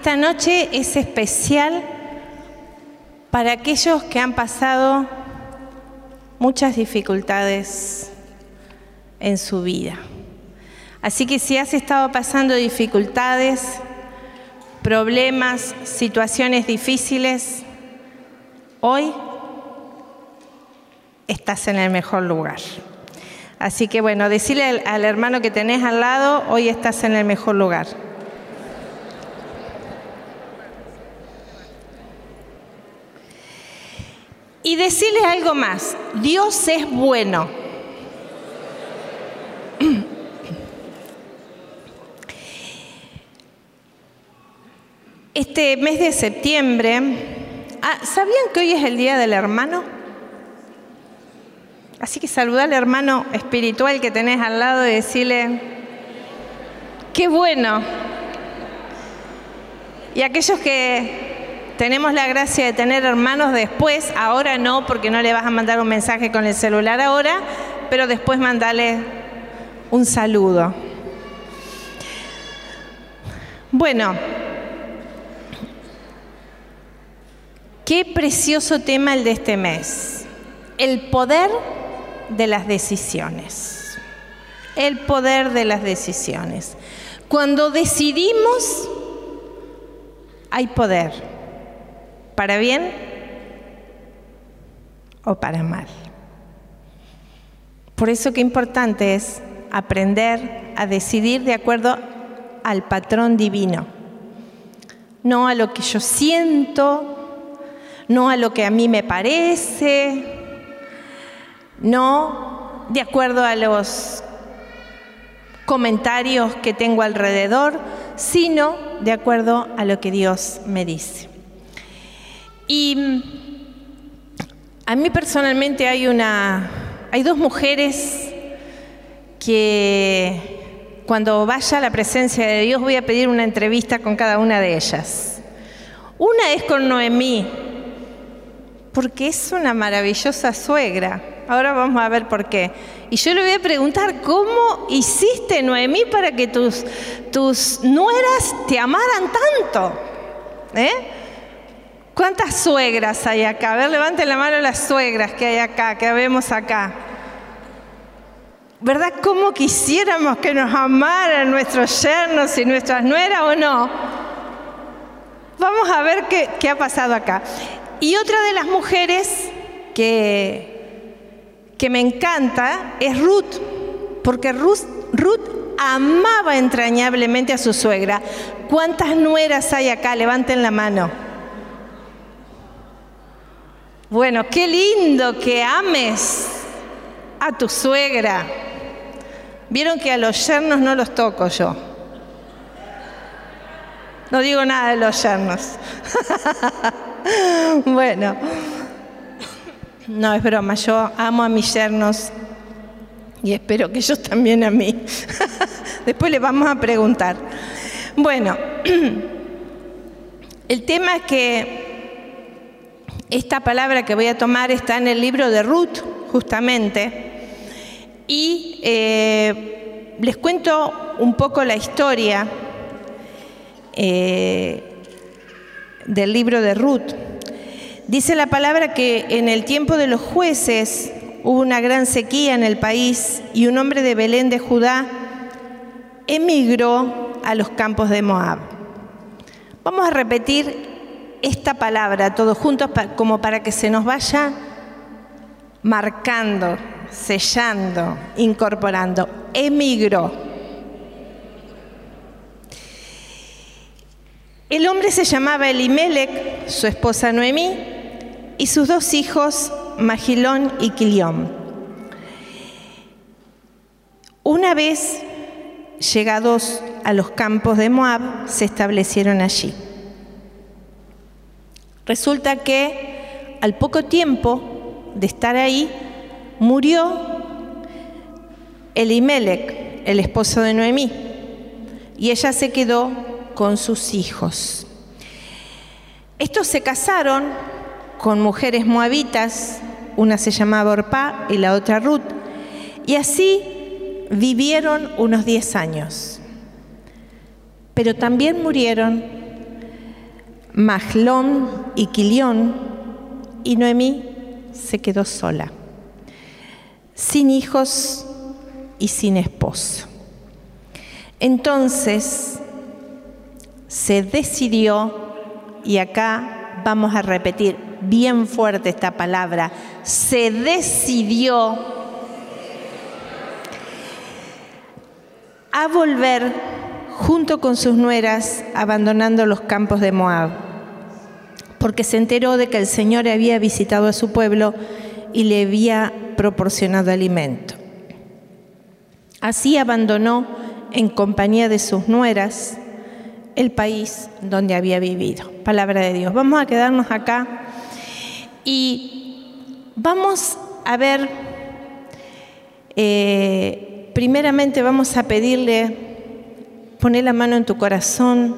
Esta, noche es especial para aquellos que han pasado muchas dificultades en su vida. Así que si has estado pasando dificultades, problemas, situaciones difíciles, hoy estás en el mejor lugar. Así que bueno, decirle al, hermano que tenés al lado, hoy estás en el mejor lugar. Y decirles algo más, Dios es bueno. Este mes de septiembre, ah, ¿sabían que hoy es el Día del Hermano? Así que saluda al hermano espiritual que tenés al lado y decirle, qué bueno. Y aquellos que tenemos la gracia de tener hermanos después, ahora no, porque no le vas a mandar un mensaje con el celular ahora, pero después mandale un saludo. Bueno, qué precioso tema el de este mes. El poder de las decisiones. El poder de las decisiones. Cuando decidimos, hay poder. ¿Para bien o para mal? Por eso que importante es aprender a decidir de acuerdo al patrón divino, no a lo que yo siento, no a lo que a mí me parece, no de acuerdo a los comentarios que tengo alrededor, sino de acuerdo a lo que Dios me dice. Y a mí personalmente hay una hay dos mujeres que cuando vaya a la presencia de Dios voy a pedir una entrevista con cada una de ellas. Una es con Noemí, porque es una maravillosa suegra. Ahora vamos a ver por qué. Y yo le voy a preguntar, ¿cómo hiciste, Noemí, para que tus, tus nueras te amaran tanto? ¿Eh? ¿Cuántas suegras hay acá? A ver, levanten la mano las suegras que hay acá, que vemos acá. ¿Verdad? ¿Cómo quisiéramos que nos amaran nuestros yernos y nuestras nueras o no? Vamos a ver qué, qué ha pasado acá. Y otra de las mujeres que, que me encanta es Ruth, porque Ruth, Ruth amaba entrañablemente a su suegra. ¿Cuántas nueras hay acá? Levanten la mano. Bueno, qué lindo que ames a tu suegra. Vieron que a los yernos no los toco yo. No digo nada de los yernos. bueno, no es broma, yo amo a mis yernos y espero que ellos también a mí. Después les vamos a preguntar. Bueno, el tema es que esta palabra que voy a tomar está en el libro de Ruth, justamente, y eh, les cuento un poco la historia. Eh, del libro de Ruth. Dice la palabra que en el tiempo de los jueces hubo una gran sequía en el país y un hombre de Belén de Judá emigró a los campos de Moab. Vamos a repetir esta palabra todos juntos como para que se nos vaya marcando, sellando, incorporando. Emigró. El hombre se llamaba Elimelech, su esposa Noemí, y sus dos hijos, Magilón y Quilión. Una vez llegados a los campos de Moab, se establecieron allí. Resulta que al poco tiempo de estar ahí, murió Elimelech, el esposo de Noemí, y ella se quedó con sus hijos. Estos se casaron con mujeres moabitas, una se llamaba Orpá y la otra Ruth, y así vivieron unos 10 años. Pero también murieron Mahlón y Quilión, y Noemí se quedó sola, sin hijos y sin esposo. Entonces se decidió, y acá vamos a repetir bien fuerte esta palabra, se decidió a volver junto con sus nueras abandonando los campos de Moab, porque se enteró de que el Señor había visitado a su pueblo y le había proporcionado alimento. Así abandonó en compañía de sus nueras el país donde había vivido. Palabra de Dios. Vamos a quedarnos acá y vamos a ver, eh, primeramente vamos a pedirle, poner la mano en tu corazón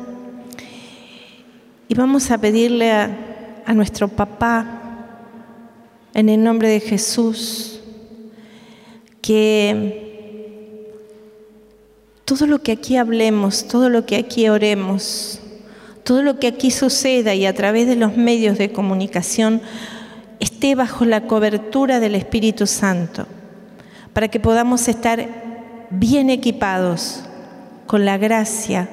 y vamos a pedirle a, a nuestro papá, en el nombre de Jesús, que todo lo que aquí hablemos, todo lo que aquí oremos, todo lo que aquí suceda y a través de los medios de comunicación esté bajo la cobertura del Espíritu Santo, para que podamos estar bien equipados con la gracia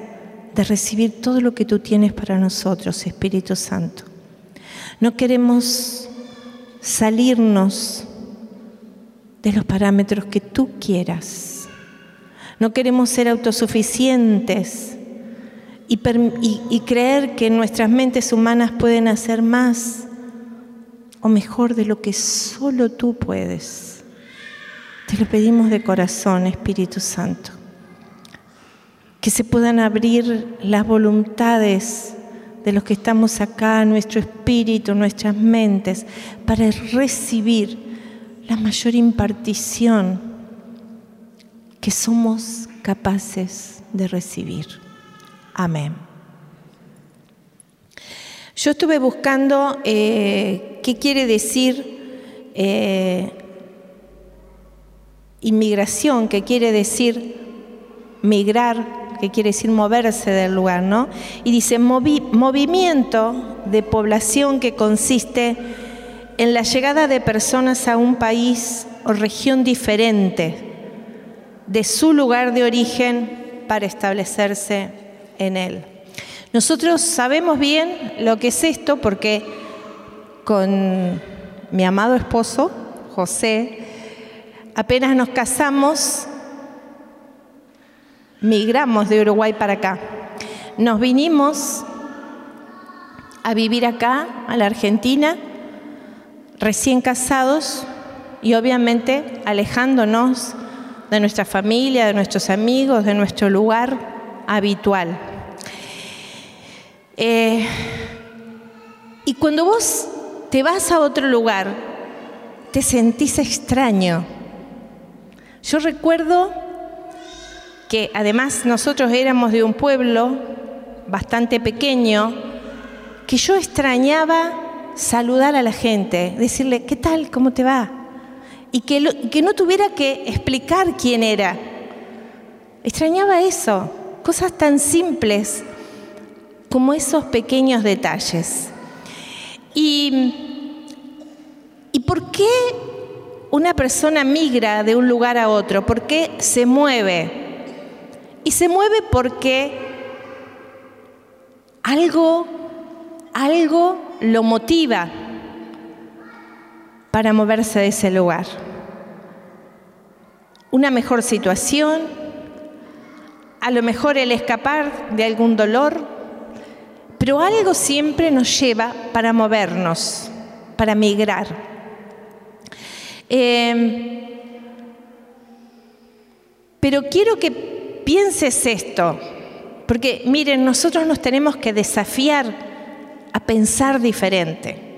de recibir todo lo que tú tienes para nosotros, Espíritu Santo. No queremos salirnos de los parámetros que tú quieras no queremos ser autosuficientes y, creer que nuestras mentes humanas pueden hacer más o mejor de lo que solo tú puedes. Te lo pedimos de corazón, Espíritu Santo. Que se puedan abrir las voluntades de los que estamos acá, nuestro espíritu, nuestras mentes, para recibir la mayor impartición que somos capaces de recibir. Amén. Yo estuve buscando eh, qué quiere decir eh, inmigración, qué quiere decir migrar, qué quiere decir moverse del lugar, ¿no? Y dice movimiento de población que consiste en la llegada de personas a un país o región diferente de su lugar de origen para establecerse en él. Nosotros sabemos bien lo que es esto porque con mi amado esposo, José, apenas nos casamos, migramos de Uruguay para acá. Nos vinimos a vivir acá, a la Argentina, recién casados y obviamente alejándonos de nuestra familia, de nuestros amigos, de nuestro lugar habitual. Eh, y cuando vos te vas a otro lugar, te sentís extraño. Yo recuerdo que además nosotros éramos de un pueblo bastante pequeño, que yo extrañaba saludar a la gente, decirle, ¿qué tal? ¿Cómo te va? y que, no tuviera que explicar quién era. Extrañaba eso, cosas tan simples como esos pequeños detalles. ¿Y, ¿Y por qué una persona migra de un lugar a otro? ¿Por qué se mueve? Y se mueve porque algo, algo lo motiva para moverse de ese lugar. Una mejor situación, a lo mejor el escapar de algún dolor, pero algo siempre nos lleva para movernos, para migrar. Em, pero quiero que pienses esto, porque miren, nosotros nos tenemos que desafiar a pensar diferente.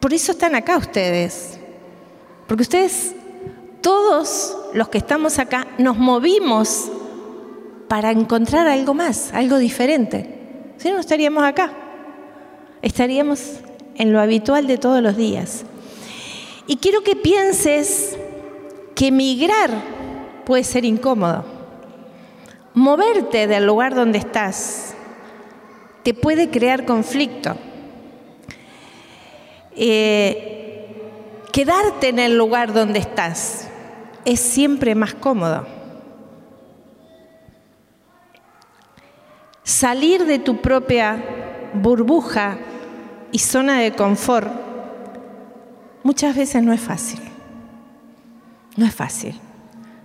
Por eso están acá ustedes. Porque ustedes, todos los que estamos acá, nos movimos para encontrar algo más, algo diferente. Si no, no estaríamos acá. Estaríamos en lo habitual de todos los días. Y quiero que pienses que migrar puede ser incómodo. Moverte del lugar donde estás te puede crear conflicto. Eh, quedarte en el lugar donde estás es siempre más cómodo. Salir de tu propia burbuja y zona de confort muchas veces no es fácil. No es fácil.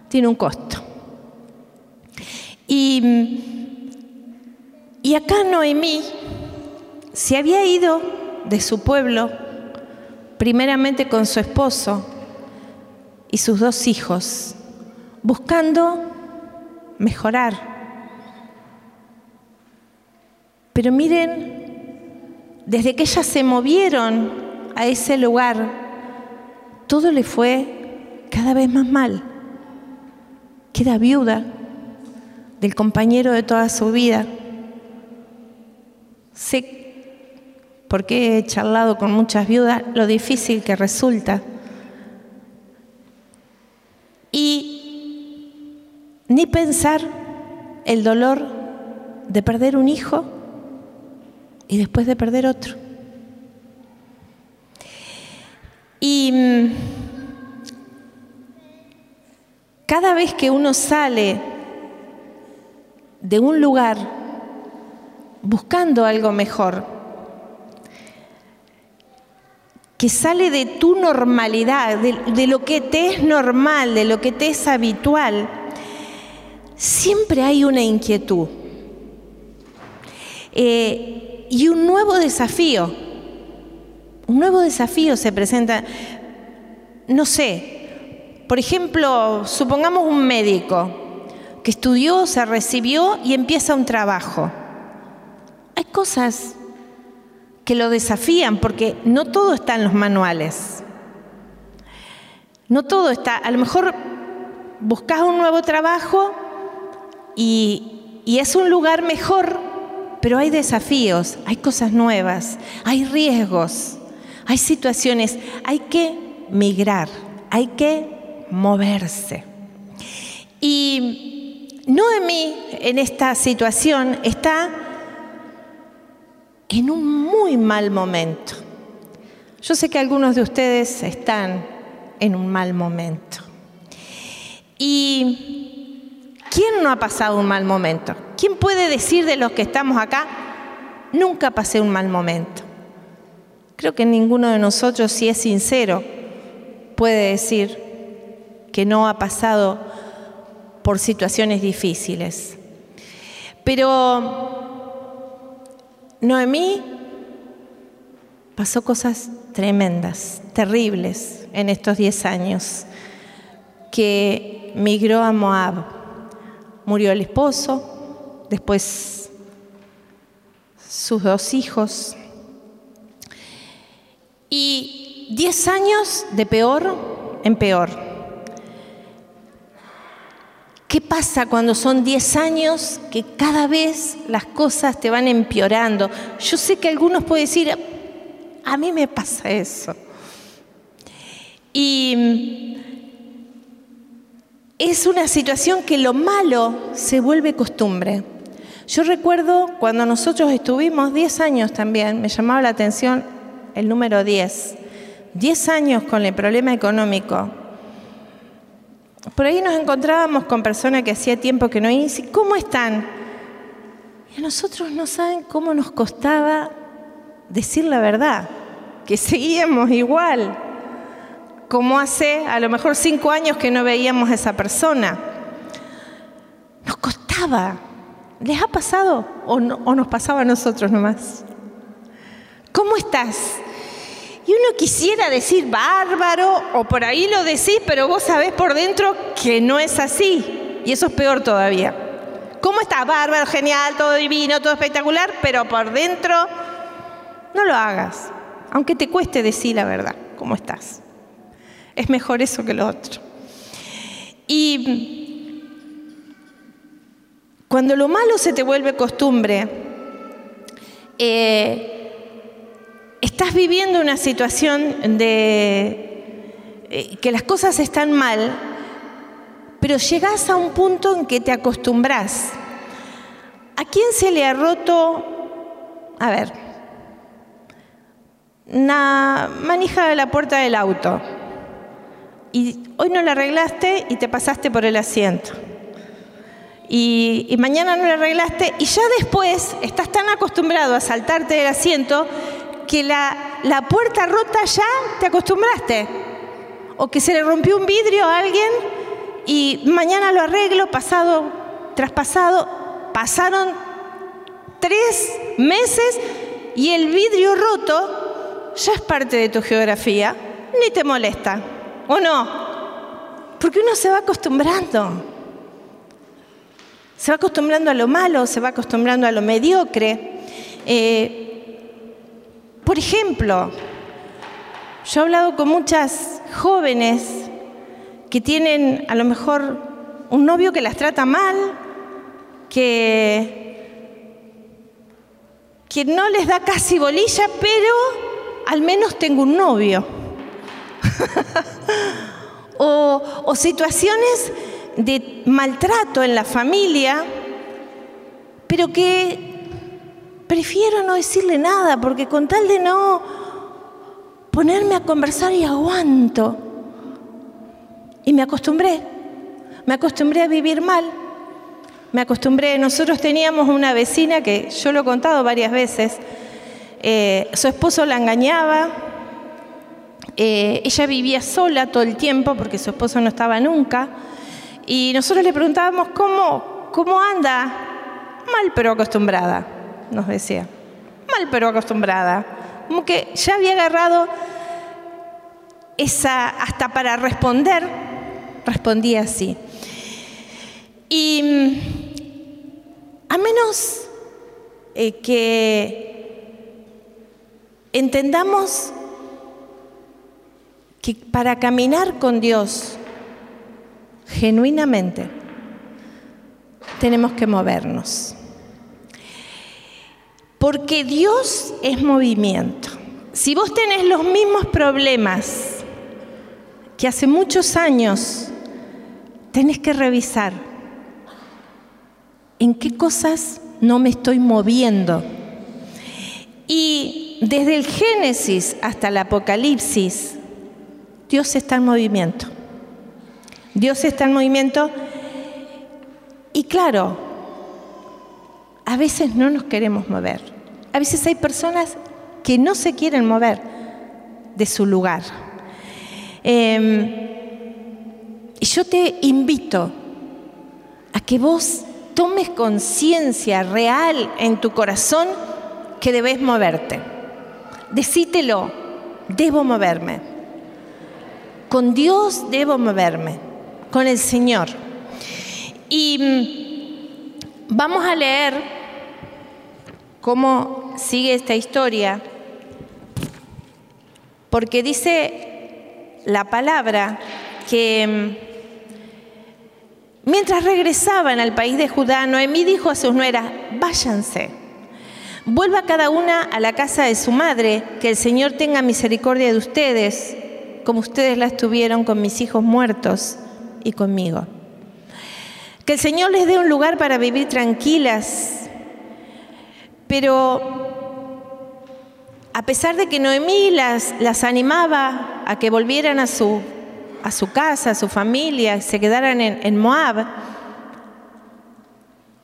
Tiene un costo. Y, y acá Noemí se había ido de su pueblo, primeramente con su esposo y sus dos hijos, buscando mejorar. Pero miren, desde que ellas se movieron a ese lugar, todo le fue cada vez más mal. Queda viuda, del compañero de toda su vida. Sé, porque he charlado con muchas viudas, lo difícil que resulta. Y ni pensar el dolor de perder un hijo y después de perder otro. Y mm, cada vez que uno sale de un lugar buscando algo mejor, que sale de tu normalidad, de, lo que te es normal, de lo que te es habitual, siempre hay una inquietud eh, y un nuevo desafío. Un nuevo desafío se presenta, no sé, por ejemplo, supongamos un médico que estudió, se recibió y empieza un trabajo. Hay cosas que lo desafían porque no todo está en los manuales. No todo está, a lo mejor buscas un nuevo trabajo y, es un lugar mejor, pero hay desafíos, hay cosas nuevas, hay riesgos, hay situaciones, hay que migrar, hay que moverse. Y Noemí en esta situación está en un muy mal momento. Yo sé que algunos de ustedes están en un mal momento. ¿Y quién no ha pasado un mal momento? ¿Quién puede decir de los que estamos acá, nunca pasé un mal momento? Creo que ninguno de nosotros, si es sincero, puede decir que no ha pasado por situaciones difíciles. Pero Noemí pasó cosas tremendas, terribles en estos 10 años, que migró a Moab. Murió el esposo, después sus dos hijos. Y 10 años de peor en peor. ¿Qué pasa cuando son 10 años que cada vez las cosas te van empeorando? Yo sé que algunos pueden decir, a mí me pasa eso. Y es una situación que lo malo se vuelve costumbre. Yo recuerdo cuando nosotros estuvimos 10 años también, me llamaba la atención el número 10, 10 años con el problema económico por ahí nos encontrábamos con personas que hacía tiempo que no iban y ¿cómo están? Y a nosotros no saben cómo nos costaba decir la verdad, que seguíamos igual, como hace a lo mejor cinco años que no veíamos a esa persona. Nos costaba. ¿Les ha pasado o, o nos pasaba a nosotros nomás? ¿Cómo estás? Uno quisiera decir bárbaro o por ahí lo decís, pero vos sabés por dentro que no es así. Y eso es peor todavía. ¿Cómo está? Bárbaro, genial, todo divino, todo espectacular, pero por dentro no lo hagas. Aunque te cueste decir la verdad, ¿cómo estás? Es mejor eso que lo otro. Y cuando lo malo se te vuelve costumbre, eh, estás viviendo una situación de eh, que las cosas están mal, pero llegas a un punto en que te acostumbras ¿A quién se le ha roto, a ver, una manija de la puerta del auto? Y hoy no la arreglaste y te pasaste por el asiento. Y, mañana no la arreglaste y ya después estás tan acostumbrado a saltarte del asiento que la, la puerta rota ya te acostumbraste. O que se le rompió un vidrio a alguien y mañana lo arreglo, pasado, traspasado, pasaron tres meses y el vidrio roto ya es parte de tu geografía, ni te molesta, ¿o no? Porque uno se va acostumbrando. Se va acostumbrando a lo malo, se va acostumbrando a lo mediocre. Eh, por ejemplo, yo he hablado con muchas jóvenes que tienen a lo mejor un novio que las trata mal, que, que no les da casi bolilla, pero al menos tengo un novio. o, o situaciones de maltrato en la familia, pero que prefiero no decirle nada, porque con tal de no ponerme a conversar y aguanto. Y me acostumbré, me acostumbré a vivir mal, me acostumbré, nosotros teníamos una vecina que yo lo he contado varias veces, eh, su esposo la engañaba, eh, ella vivía sola todo el tiempo porque su esposo no estaba nunca, y nosotros le preguntábamos, ¿cómo, cómo anda? Mal pero acostumbrada, nos decía, mal pero acostumbrada, como que ya había agarrado esa, hasta para responder, respondía así. Y mm, a menos eh, que entendamos que para caminar con Dios genuinamente tenemos que movernos. Porque Dios es movimiento. Si vos tenés los mismos problemas que hace muchos años tenés que revisar en qué cosas no me estoy moviendo. Y desde el Génesis hasta el Apocalipsis, Dios está en movimiento. Dios está en movimiento y claro, a veces no nos queremos mover. A veces hay personas que no se quieren mover de su lugar. Eh, y yo te invito a que vos tomes conciencia real en tu corazón que debes moverte. Decítelo, debo moverme. Con Dios debo moverme, con el Señor. Y mm, vamos a leer cómo sigue esta historia, porque dice la palabra que mm, Mientras regresaban al país de Judá, Noemí dijo a sus nueras, váyanse, vuelva cada una a la casa de su madre, que el Señor tenga misericordia de ustedes, como ustedes la tuvieron con mis hijos muertos y conmigo. Que el Señor les dé un lugar para vivir tranquilas, pero a pesar de que Noemí las, animaba a que volvieran a su a su casa, a su familia, se quedaran en, Moab,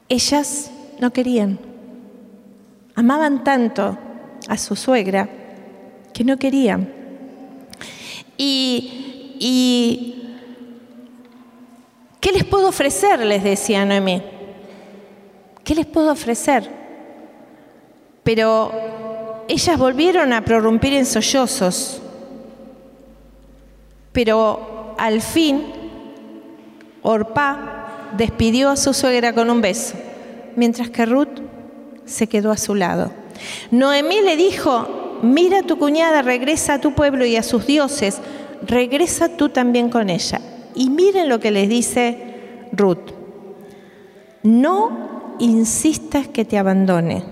ellas no querían. Amaban tanto a su suegra que no querían. Y, y ¿qué les puedo ofrecer? les decía Noemí. ¿Qué les puedo ofrecer? Pero ellas volvieron a prorrumpir en sollozos pero al fin, Orpá despidió a su suegra con un beso, mientras que Ruth se quedó a su lado. Noemí le dijo, mira a tu cuñada, regresa a tu pueblo y a sus dioses, regresa tú también con ella. Y miren lo que les dice Ruth, no insistas que te abandone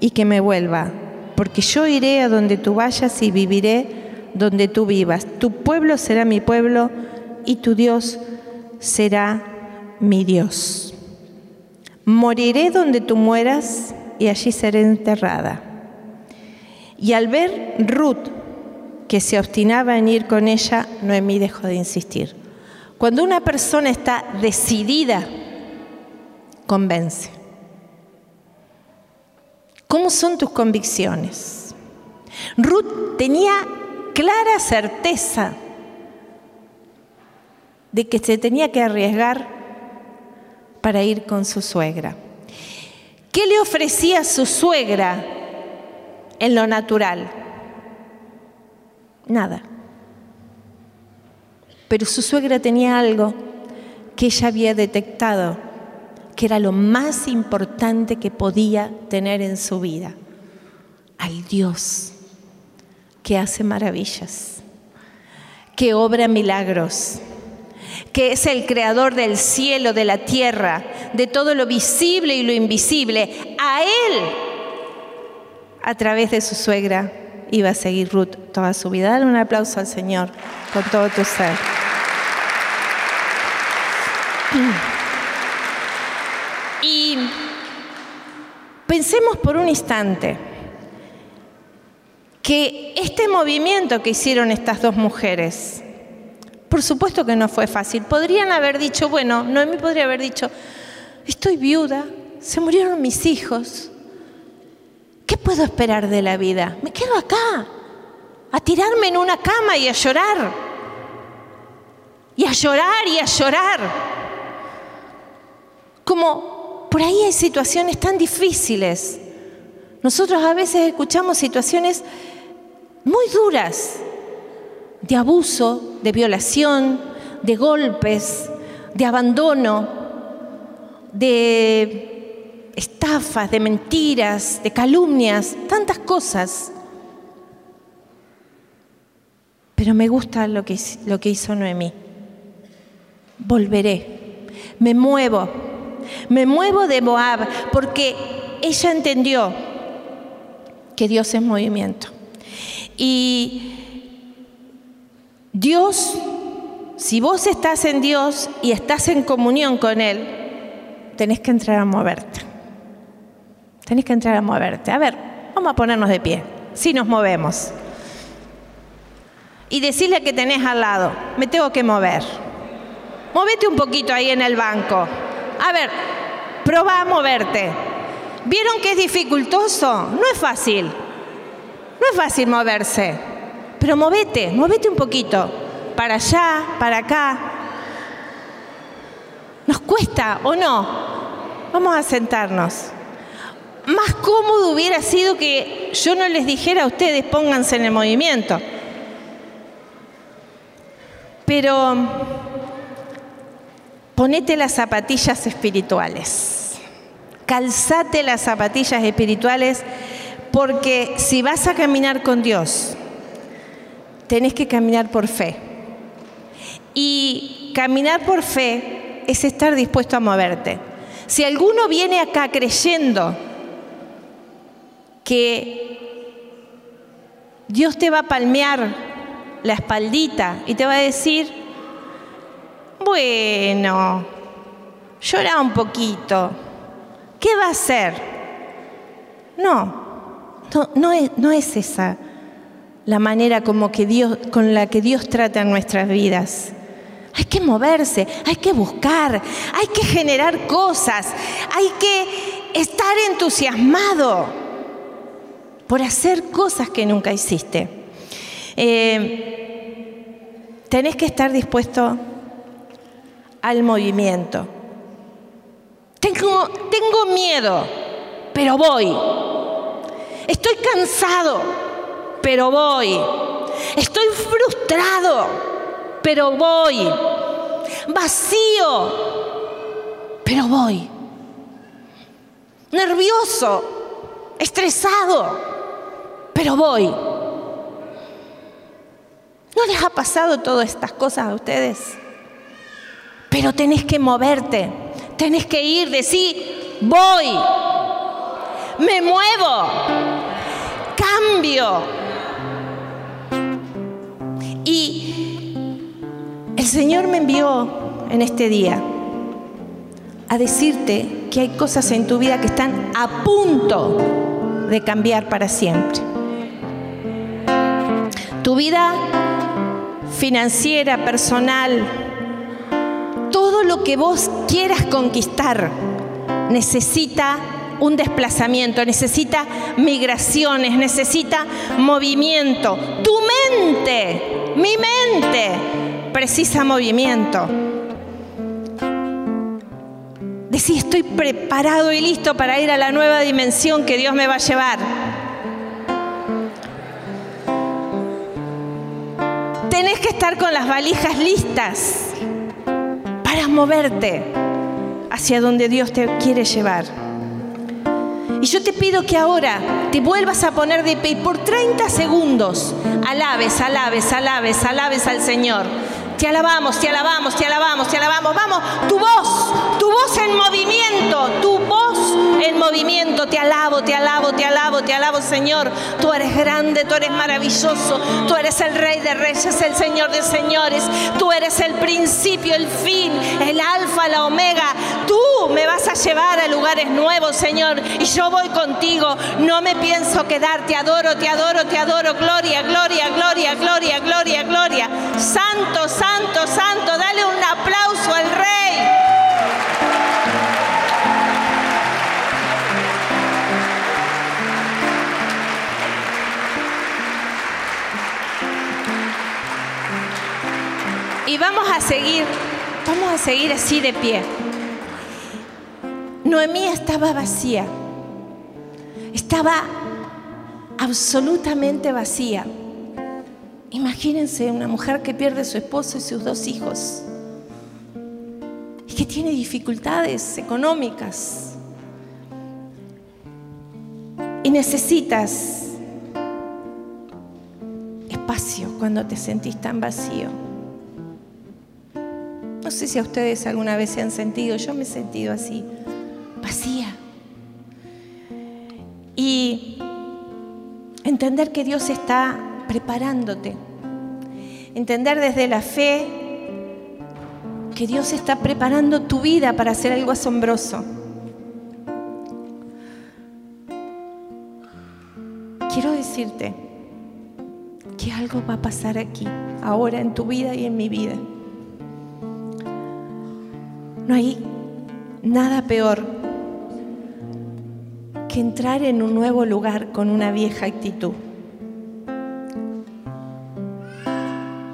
y que me vuelva, porque yo iré a donde tú vayas y viviré donde tú vivas. Tu pueblo será mi pueblo y tu Dios será mi Dios. moriré donde tú mueras y allí seré enterrada. Y al ver Ruth que se obstinaba en ir con ella, Noemí dejó de insistir. Cuando una persona está decidida, convence. ¿Cómo son tus convicciones? Ruth tenía clara certeza de que se tenía que arriesgar para ir con su suegra. ¿Qué le ofrecía su suegra en lo natural? Nada. Pero su suegra tenía algo que ella había detectado, que era lo más importante que podía tener en su vida, al Dios que hace maravillas, que obra milagros, que es el creador del cielo, de la tierra, de todo lo visible y lo invisible. A Él, a través de su suegra, iba a seguir Ruth toda su vida. Dale un aplauso al Señor con todo tu ser. Y pensemos por un instante que este movimiento que hicieron estas dos mujeres, por supuesto que no fue fácil. Podrían haber dicho, bueno, Noemí podría haber dicho, estoy viuda, se murieron mis hijos, ¿qué puedo esperar de la vida? Me quedo acá, a tirarme en una cama y a llorar, y a llorar y a llorar. Como por ahí hay situaciones tan difíciles. Nosotros a veces escuchamos situaciones muy duras de abuso, de violación, de golpes, de abandono, de estafas, de mentiras, de calumnias, tantas cosas. Pero me gusta lo que, lo que hizo Noemí. Volveré, me muevo, me muevo de Moab, porque ella entendió que Dios es movimiento. Y Dios, si vos estás en Dios y estás en comunión con Él, tenés que entrar a moverte. Tenés que entrar a moverte. A ver, vamos a ponernos de pie. Si nos movemos. Y decirle que tenés al lado, me tengo que mover. Movete un poquito ahí en el banco. A ver, probá a moverte. ¿Vieron que es dificultoso? No es fácil. No es fácil moverse, pero movete, movete un poquito, para allá, para acá. ¿Nos cuesta o no? Vamos a sentarnos. Más cómodo hubiera sido que yo no les dijera a ustedes pónganse en el movimiento. Pero ponete las zapatillas espirituales. Calzate las zapatillas espirituales porque si vas a caminar con Dios, tenés que caminar por fe. Y caminar por fe es estar dispuesto a moverte. Si alguno viene acá creyendo que Dios te va a palmear la espaldita y te va a decir, bueno, llora un poquito, ¿qué va a hacer? No, no, es, esa la manera como que Dios, con la que Dios trata nuestras vidas. Hay que moverse, hay que buscar, hay que generar cosas, hay que estar entusiasmado por hacer cosas que nunca hiciste. Eh, tenés que estar dispuesto al movimiento. Tengo, miedo, pero voy. Estoy cansado, pero voy. Estoy frustrado, pero voy. Vacío, pero voy. Nervioso, estresado, pero voy. ¿No les ha pasado todas estas cosas a ustedes? Pero tenés que moverte, tenés que ir, decir, voy, me muevo cambio. Y el Señor me envió en este día a decirte que hay cosas en tu vida que están a punto de cambiar para siempre. Tu vida financiera, personal, todo lo que vos quieras conquistar necesita un desplazamiento, necesita migraciones, necesita movimiento. Tu mente, mi mente, precisa movimiento. Decís, estoy preparado y listo para ir a la nueva dimensión que Dios me va a llevar. Tenés que estar con las valijas listas para moverte hacia donde Dios te quiere llevar. Y yo te pido que ahora te vuelvas a poner de pie por 30 segundos. Alabes, alabes, alabes, alabes al Señor. Te alabamos, te alabamos, te alabamos, te alabamos. Vamos, tu voz, tu voz en movimiento, tu voz en movimiento. Te alabo, te alabo, te alabo, te alabo, Señor. Tú eres grande, tú eres maravilloso. Tú eres el Rey de Reyes, el Señor de Señores. Tú eres el principio, el fin, el alfa, la omega. Tú me vas a llevar a lugares nuevos, Señor. Y yo voy contigo. No me pienso quedar. Te adoro, te adoro, te adoro. Gloria, gloria, gloria, gloria, gloria, gloria. Santo, santo, santo. Dale un aplauso al Rey. Y vamos a seguir, vamos a seguir así de pie. Noemí estaba vacía, estaba absolutamente vacía. Imagínense una mujer que pierde su esposo y sus dos hijos y que tiene dificultades económicas y necesitas espacio cuando te sentís tan vacío. No sé si a ustedes alguna vez se han sentido, yo me he sentido así, vacía. Y entender que Dios está preparándote. Entender desde la fe que Dios está preparando tu vida para hacer algo asombroso. Quiero decirte que algo va a pasar aquí, ahora en tu vida y en mi vida. No hay nada peor que entrar en un nuevo lugar con una vieja actitud.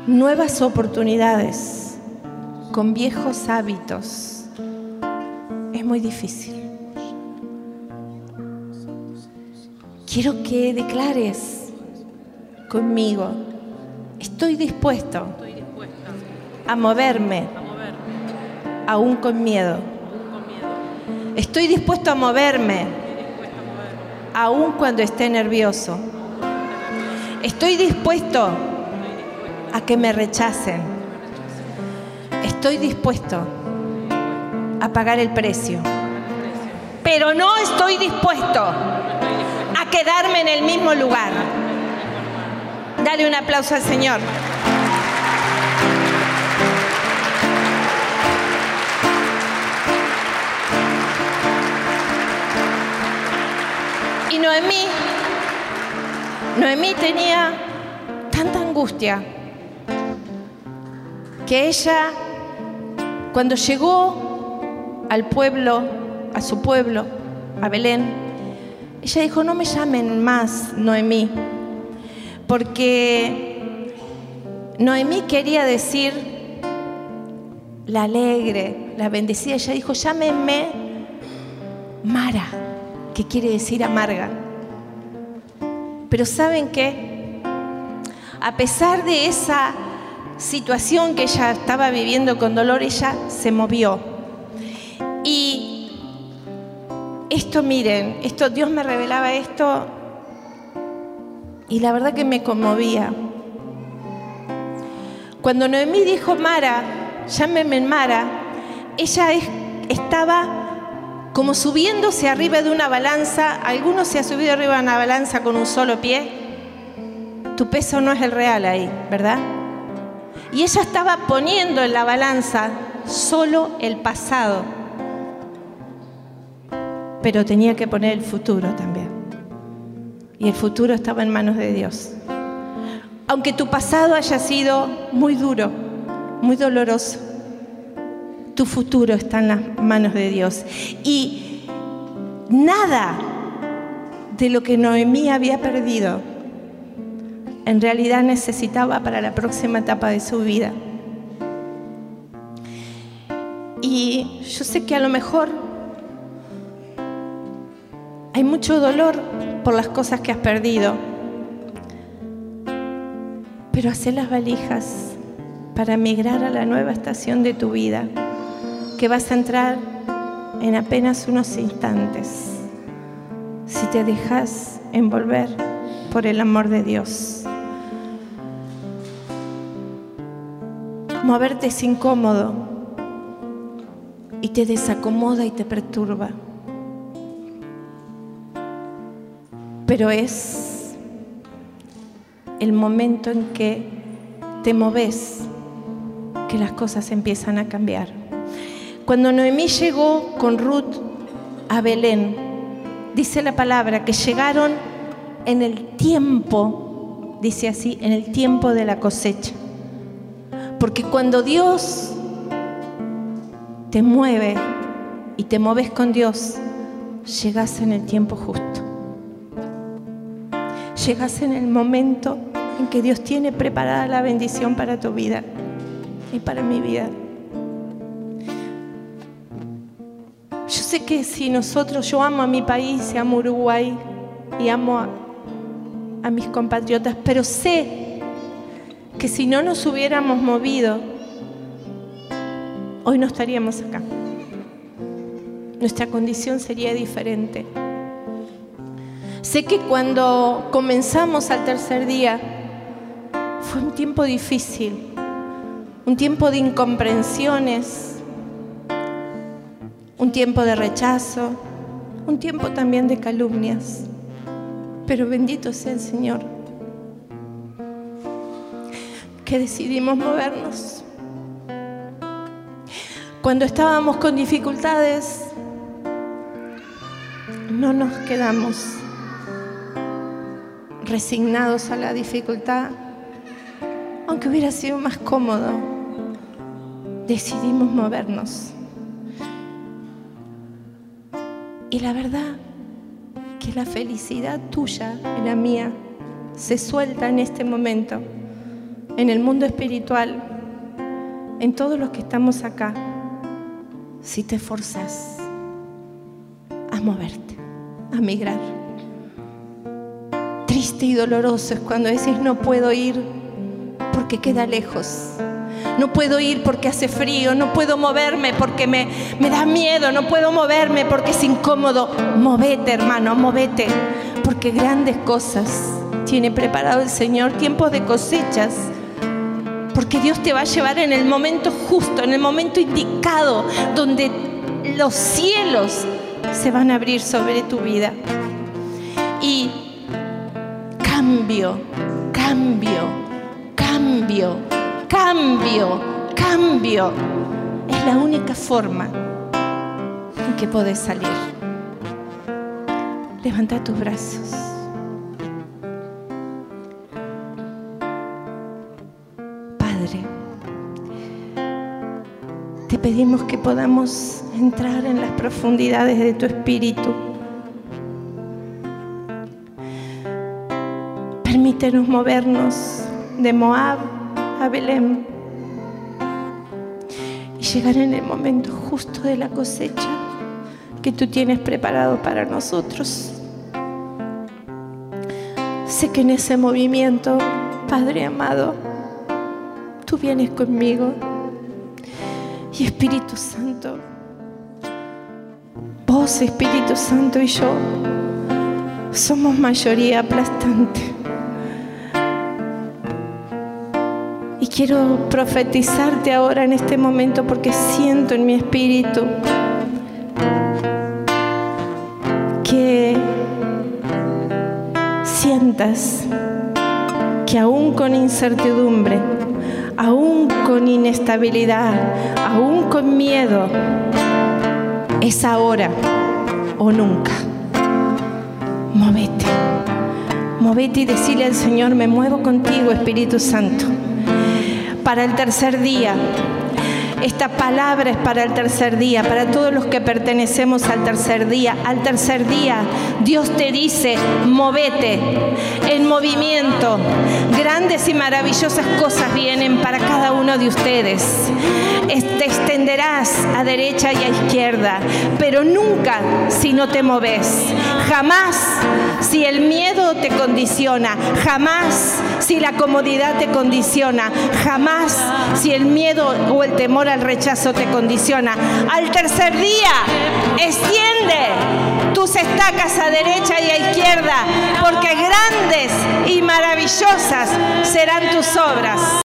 Nuevas oportunidades con viejos hábitos es muy difícil. Quiero que declares conmigo, estoy dispuesto a moverme aún con miedo. Estoy dispuesto a moverme, aún cuando esté nervioso. Estoy dispuesto a que me rechacen. Estoy dispuesto a pagar el precio. Pero no estoy dispuesto a quedarme en el mismo lugar. Dale un aplauso al Señor. Y Noemí, Noemí tenía tanta angustia que ella, cuando llegó al pueblo, a su pueblo, a Belén, ella dijo, no me llamen más Noemí, porque Noemí quería decir la alegre, la bendecida. Ella dijo, llámenme Mara que quiere decir amarga. Pero ¿saben qué? A pesar de esa situación que ella estaba viviendo con dolor, ella se movió. Y esto, miren, esto Dios me revelaba esto y la verdad que me conmovía. Cuando Noemí dijo Mara, llámeme Mara, ella estaba como subiéndose arriba de una balanza, algunos se ha subido arriba de una balanza con un solo pie, tu peso no es el real ahí, ¿verdad? Y ella estaba poniendo en la balanza solo el pasado, pero tenía que poner el futuro también. Y el futuro estaba en manos de Dios. Aunque tu pasado haya sido muy duro, muy doloroso, tu futuro está en las manos de Dios. Y nada de lo que Noemí había perdido en realidad necesitaba para la próxima etapa de su vida. Y yo sé que a lo mejor hay mucho dolor por las cosas que has perdido, pero haz las valijas para emigrar a la nueva estación de tu vida, que vas a entrar en apenas unos instantes, si te dejas envolver por el amor de Dios. Moverte es incómodo y te desacomoda y te perturba. Pero es el momento en que te moves que las cosas empiezan a cambiar. Cuando Noemí llegó con Ruth a Belén, dice la palabra que llegaron en el tiempo, dice así, en el tiempo de la cosecha. Porque cuando Dios te mueve y te mueves con Dios, llegas en el tiempo justo. Llegas en el momento en que Dios tiene preparada la bendición para tu vida y para mi vida. Yo sé que si nosotros, yo amo a mi país, amo Uruguay y amo a, a mis compatriotas, pero sé que si no nos hubiéramos movido, hoy no estaríamos acá. Nuestra condición sería diferente. Sé que cuando comenzamos al tercer día fue un tiempo difícil, un tiempo de incomprensiones, un tiempo de rechazo, un tiempo también de calumnias. Pero bendito sea el Señor que decidimos movernos. Cuando estábamos con dificultades, no nos quedamos resignados a la dificultad, aunque hubiera sido más cómodo, decidimos movernos. Y la verdad que la felicidad tuya y la mía se suelta en este momento en el mundo espiritual, en todos los que estamos acá, si te forzas a moverte, a migrar. Triste y doloroso es cuando decís no puedo ir porque queda lejos. No puedo ir porque hace frío, no puedo moverme porque me, me da miedo, no puedo moverme porque es incómodo. Movete, hermano, movete, porque grandes cosas tiene preparado el Señor, tiempos de cosechas porque Dios te va a llevar en el momento justo, en el momento indicado, donde los cielos se van a abrir sobre tu vida. Y cambio, cambio, cambio, cambio, cambio. Es la única forma en que puedes salir. Levanta tus brazos. Pedimos que podamos entrar en las profundidades de tu espíritu. Permítenos movernos de Moab a Belén y llegar en el momento justo de la cosecha que tú tienes preparado para nosotros. Sé que en ese movimiento, Padre amado, tú vienes conmigo. Y Espíritu Santo, vos Espíritu Santo y yo somos mayoría aplastante. Y quiero profetizarte ahora en este momento porque siento en mi espíritu que sientas que aún con incertidumbre, aún con inestabilidad, aún con miedo, es ahora o nunca. Movete, movete y decirle al Señor, me muevo contigo, Espíritu Santo. Para el tercer día, esta palabra es para el tercer día, para todos los que pertenecemos al tercer día. Al tercer día Dios te dice, movete en movimiento. Grandes y maravillosas cosas vienen para cada uno de ustedes. Te extenderás a derecha y a izquierda, pero nunca si no te moves. Jamás si el miedo te condiciona, jamás si la comodidad te condiciona, jamás si el miedo o el temor al rechazo te condiciona. Al tercer día, extiende tus estacas a derecha y a izquierda, porque grandes y maravillosas serán tus obras.